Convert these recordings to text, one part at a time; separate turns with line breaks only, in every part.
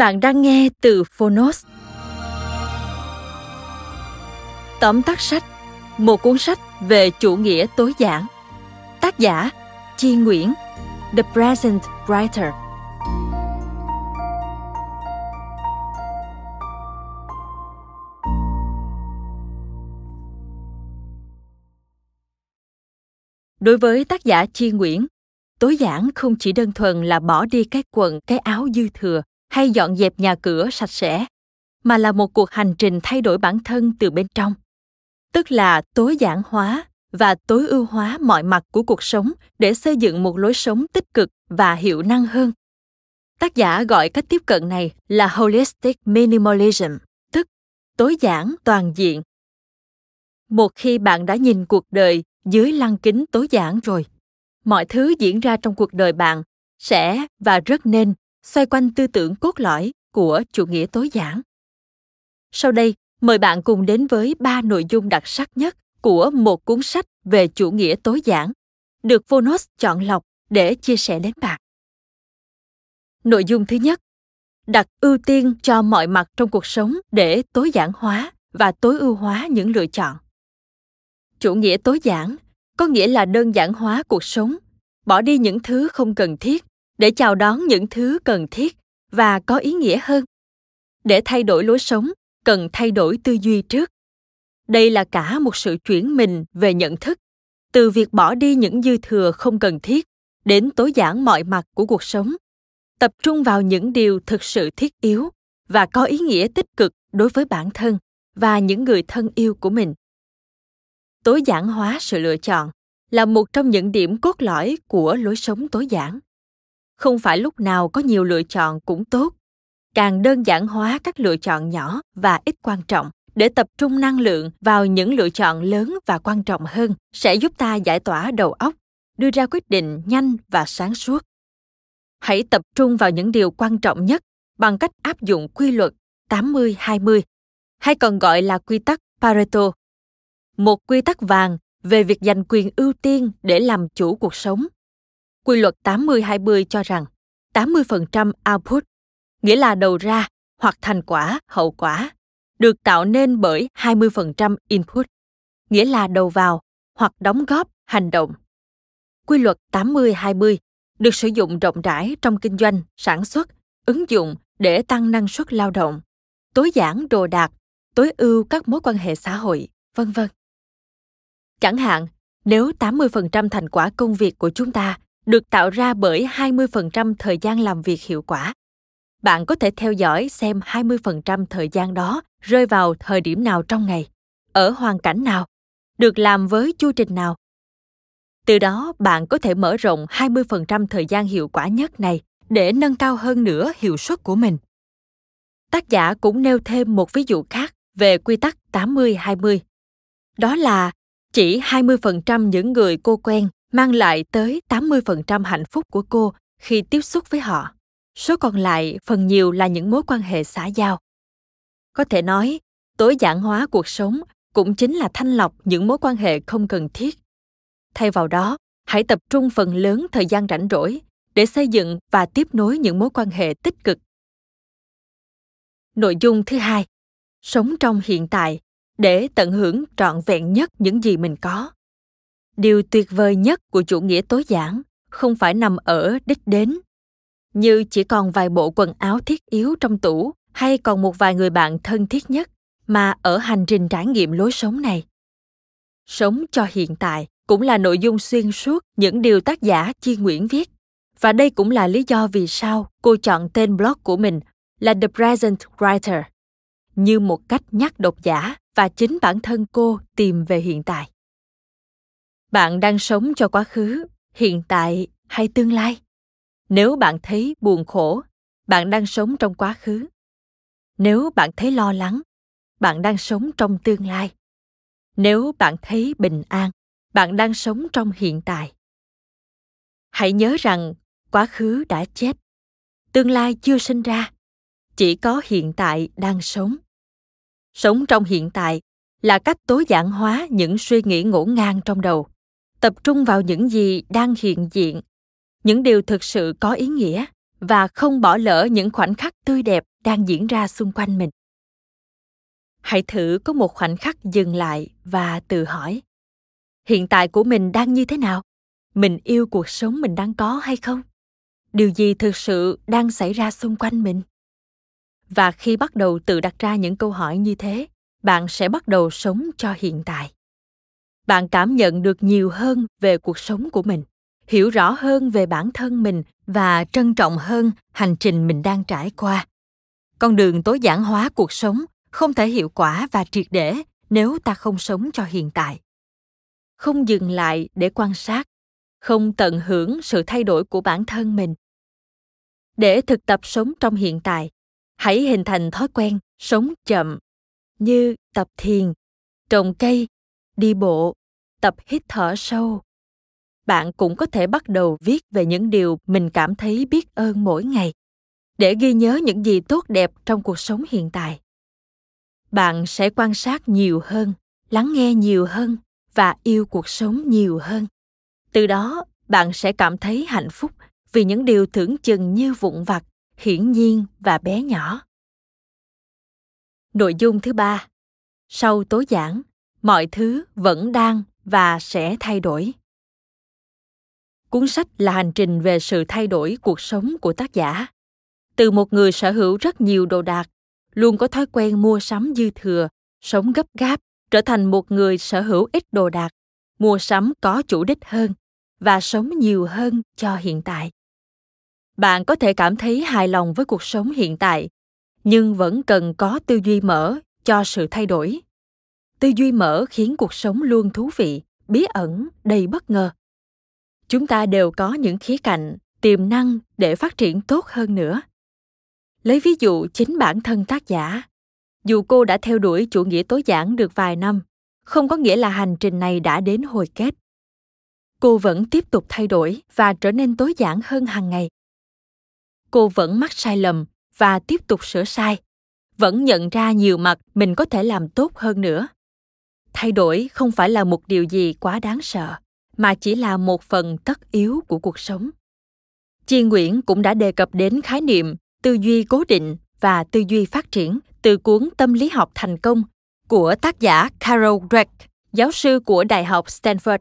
Bạn đang nghe từ Phonos. Tóm tắt sách Một cuốn sách về chủ nghĩa tối giản. Tác giả Chi Nguyễn The Present Writer. Đối với tác giả Chi Nguyễn, tối giản không chỉ đơn thuần là bỏ đi cái quần, cái áo dư thừa hay dọn dẹp nhà cửa sạch sẽ, mà là một cuộc hành trình thay đổi bản thân từ bên trong. Tức là tối giản hóa và tối ưu hóa mọi mặt của cuộc sống để xây dựng một lối sống tích cực và hiệu năng hơn. Tác giả gọi cách tiếp cận này là holistic minimalism, tức tối giản toàn diện. Một khi bạn đã nhìn cuộc đời dưới lăng kính tối giản rồi, mọi thứ diễn ra trong cuộc đời bạn sẽ và rất nên xoay quanh tư tưởng cốt lõi của chủ nghĩa tối giản. Sau đây, mời bạn cùng đến với ba nội dung đặc sắc nhất của một cuốn sách về chủ nghĩa tối giản, được Phonos chọn lọc để chia sẻ đến bạn. Nội dung thứ nhất, đặt ưu tiên cho mọi mặt trong cuộc sống để tối giản hóa và tối ưu hóa những lựa chọn. Chủ nghĩa tối giản có nghĩa là đơn giản hóa cuộc sống, bỏ đi những thứ không cần thiết để chào đón những thứ cần thiết và có ý nghĩa hơn. Để thay đổi lối sống, cần thay đổi tư duy trước. Đây là cả một sự chuyển mình về nhận thức, từ việc bỏ đi những dư thừa không cần thiết đến tối giản mọi mặt của cuộc sống. Tập trung vào những điều thực sự thiết yếu và có ý nghĩa tích cực đối với bản thân và những người thân yêu của mình. Tối giản hóa sự lựa chọn là một trong những điểm cốt lõi của lối sống tối giản không phải lúc nào có nhiều lựa chọn cũng tốt càng đơn giản hóa các lựa chọn nhỏ và ít quan trọng để tập trung năng lượng vào những lựa chọn lớn và quan trọng hơn sẽ giúp ta giải tỏa đầu óc, đưa ra quyết định nhanh và sáng suốt. Hãy tập trung vào những điều quan trọng nhất bằng cách áp dụng quy luật 80-20, hay còn gọi là quy tắc Pareto. Một quy tắc vàng về việc dành quyền ưu tiên để làm chủ cuộc sống Quy luật 80-20 cho rằng 80% output, nghĩa là đầu ra hoặc thành quả, hậu quả, được tạo nên bởi 20% input, nghĩa là đầu vào hoặc đóng góp, hành động. Quy luật 80-20 được sử dụng rộng rãi trong kinh doanh, sản xuất, ứng dụng để tăng năng suất lao động, tối giản đồ đạc, tối ưu các mối quan hệ xã hội, vân vân. Chẳng hạn, nếu 80% thành quả công việc của chúng ta được tạo ra bởi 20% thời gian làm việc hiệu quả. Bạn có thể theo dõi xem 20% thời gian đó rơi vào thời điểm nào trong ngày, ở hoàn cảnh nào, được làm với chu trình nào. Từ đó, bạn có thể mở rộng 20% thời gian hiệu quả nhất này để nâng cao hơn nữa hiệu suất của mình. Tác giả cũng nêu thêm một ví dụ khác về quy tắc 80-20. Đó là chỉ 20% những người cô quen mang lại tới 80% hạnh phúc của cô khi tiếp xúc với họ. Số còn lại phần nhiều là những mối quan hệ xã giao. Có thể nói, tối giản hóa cuộc sống cũng chính là thanh lọc những mối quan hệ không cần thiết. Thay vào đó, hãy tập trung phần lớn thời gian rảnh rỗi để xây dựng và tiếp nối những mối quan hệ tích cực. Nội dung thứ hai, sống trong hiện tại để tận hưởng trọn vẹn nhất những gì mình có điều tuyệt vời nhất của chủ nghĩa tối giản không phải nằm ở đích đến. Như chỉ còn vài bộ quần áo thiết yếu trong tủ hay còn một vài người bạn thân thiết nhất mà ở hành trình trải nghiệm lối sống này. Sống cho hiện tại cũng là nội dung xuyên suốt những điều tác giả chi nguyễn viết, và đây cũng là lý do vì sao cô chọn tên blog của mình là the present writer, như một cách nhắc độc giả và chính bản thân cô tìm về hiện tại bạn đang sống cho quá khứ, hiện tại hay tương lai? Nếu bạn thấy buồn khổ, bạn đang sống trong quá khứ. Nếu bạn thấy lo lắng, bạn đang sống trong tương lai. Nếu bạn thấy bình an, bạn đang sống trong hiện tại. Hãy nhớ rằng quá khứ đã chết, tương lai chưa sinh ra, chỉ có hiện tại đang sống. Sống trong hiện tại là cách tối giản hóa những suy nghĩ ngổn ngang trong đầu tập trung vào những gì đang hiện diện, những điều thực sự có ý nghĩa và không bỏ lỡ những khoảnh khắc tươi đẹp đang diễn ra xung quanh mình. Hãy thử có một khoảnh khắc dừng lại và tự hỏi, hiện tại của mình đang như thế nào? Mình yêu cuộc sống mình đang có hay không? Điều gì thực sự đang xảy ra xung quanh mình? Và khi bắt đầu tự đặt ra những câu hỏi như thế, bạn sẽ bắt đầu sống cho hiện tại bạn cảm nhận được nhiều hơn về cuộc sống của mình, hiểu rõ hơn về bản thân mình và trân trọng hơn hành trình mình đang trải qua. Con đường tối giản hóa cuộc sống không thể hiệu quả và triệt để nếu ta không sống cho hiện tại. Không dừng lại để quan sát, không tận hưởng sự thay đổi của bản thân mình. Để thực tập sống trong hiện tại, hãy hình thành thói quen sống chậm, như tập thiền, trồng cây, đi bộ tập hít thở sâu. Bạn cũng có thể bắt đầu viết về những điều mình cảm thấy biết ơn mỗi ngày, để ghi nhớ những gì tốt đẹp trong cuộc sống hiện tại. Bạn sẽ quan sát nhiều hơn, lắng nghe nhiều hơn và yêu cuộc sống nhiều hơn. Từ đó, bạn sẽ cảm thấy hạnh phúc vì những điều tưởng chừng như vụn vặt, hiển nhiên và bé nhỏ. Nội dung thứ ba. Sau tối giảng mọi thứ vẫn đang và sẽ thay đổi. Cuốn sách là hành trình về sự thay đổi cuộc sống của tác giả. Từ một người sở hữu rất nhiều đồ đạc, luôn có thói quen mua sắm dư thừa, sống gấp gáp, trở thành một người sở hữu ít đồ đạc, mua sắm có chủ đích hơn và sống nhiều hơn cho hiện tại. Bạn có thể cảm thấy hài lòng với cuộc sống hiện tại, nhưng vẫn cần có tư duy mở cho sự thay đổi tư duy mở khiến cuộc sống luôn thú vị, bí ẩn, đầy bất ngờ. Chúng ta đều có những khía cạnh, tiềm năng để phát triển tốt hơn nữa. Lấy ví dụ chính bản thân tác giả. Dù cô đã theo đuổi chủ nghĩa tối giản được vài năm, không có nghĩa là hành trình này đã đến hồi kết. Cô vẫn tiếp tục thay đổi và trở nên tối giản hơn hàng ngày. Cô vẫn mắc sai lầm và tiếp tục sửa sai. Vẫn nhận ra nhiều mặt mình có thể làm tốt hơn nữa thay đổi không phải là một điều gì quá đáng sợ, mà chỉ là một phần tất yếu của cuộc sống. Chi nguyễn cũng đã đề cập đến khái niệm tư duy cố định và tư duy phát triển từ cuốn tâm lý học thành công của tác giả carol dweck, giáo sư của đại học stanford.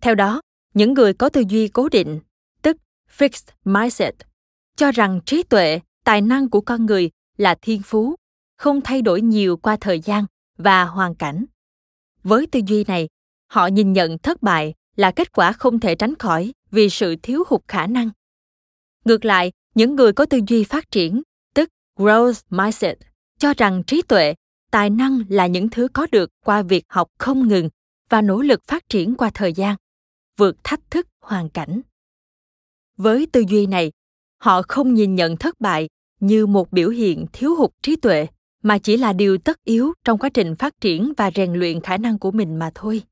Theo đó, những người có tư duy cố định, tức fixed mindset, cho rằng trí tuệ, tài năng của con người là thiên phú, không thay đổi nhiều qua thời gian và hoàn cảnh. Với tư duy này, họ nhìn nhận thất bại là kết quả không thể tránh khỏi vì sự thiếu hụt khả năng. Ngược lại, những người có tư duy phát triển, tức growth mindset, cho rằng trí tuệ, tài năng là những thứ có được qua việc học không ngừng và nỗ lực phát triển qua thời gian, vượt thách thức hoàn cảnh. Với tư duy này, họ không nhìn nhận thất bại như một biểu hiện thiếu hụt trí tuệ mà chỉ là điều tất yếu trong quá trình phát triển và rèn luyện khả năng của mình mà thôi.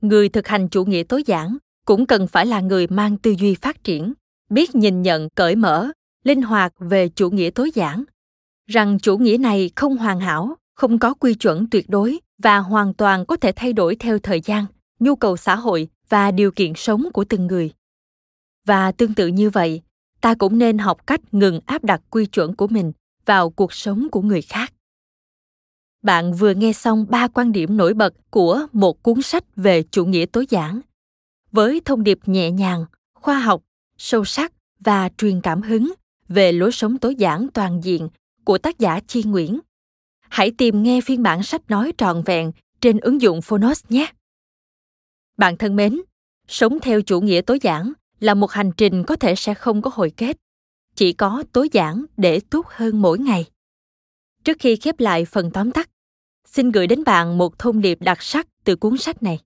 Người thực hành chủ nghĩa tối giản cũng cần phải là người mang tư duy phát triển, biết nhìn nhận, cởi mở, linh hoạt về chủ nghĩa tối giản. Rằng chủ nghĩa này không hoàn hảo, không có quy chuẩn tuyệt đối và hoàn toàn có thể thay đổi theo thời gian, nhu cầu xã hội và điều kiện sống của từng người. Và tương tự như vậy, ta cũng nên học cách ngừng áp đặt quy chuẩn của mình vào cuộc sống của người khác bạn vừa nghe xong ba quan điểm nổi bật của một cuốn sách về chủ nghĩa tối giản với thông điệp nhẹ nhàng khoa học sâu sắc và truyền cảm hứng về lối sống tối giản toàn diện của tác giả Chi Nguyễn. Hãy tìm nghe phiên bản sách nói trọn vẹn trên ứng dụng Phonos nhé. Bạn thân mến, sống theo chủ nghĩa tối giản là một hành trình có thể sẽ không có hồi kết, chỉ có tối giản để tốt hơn mỗi ngày. Trước khi khép lại phần tóm tắt, xin gửi đến bạn một thông điệp đặc sắc từ cuốn sách này.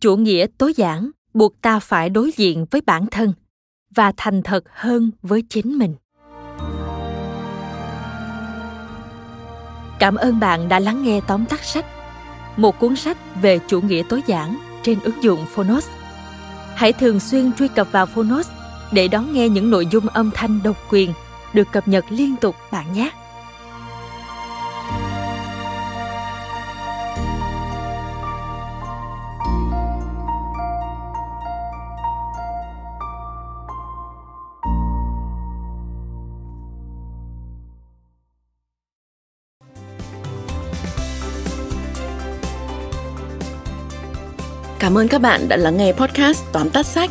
Chủ nghĩa tối giản buộc ta phải đối diện với bản thân và thành thật hơn với chính mình. Cảm ơn bạn đã lắng nghe tóm tắt sách, một cuốn sách về chủ nghĩa tối giản trên ứng dụng Phonos. Hãy thường xuyên truy cập vào Phonos để đón nghe những nội dung âm thanh độc quyền được cập nhật liên tục bạn nhé.
Cảm ơn các bạn đã lắng nghe podcast tóm tắt sách.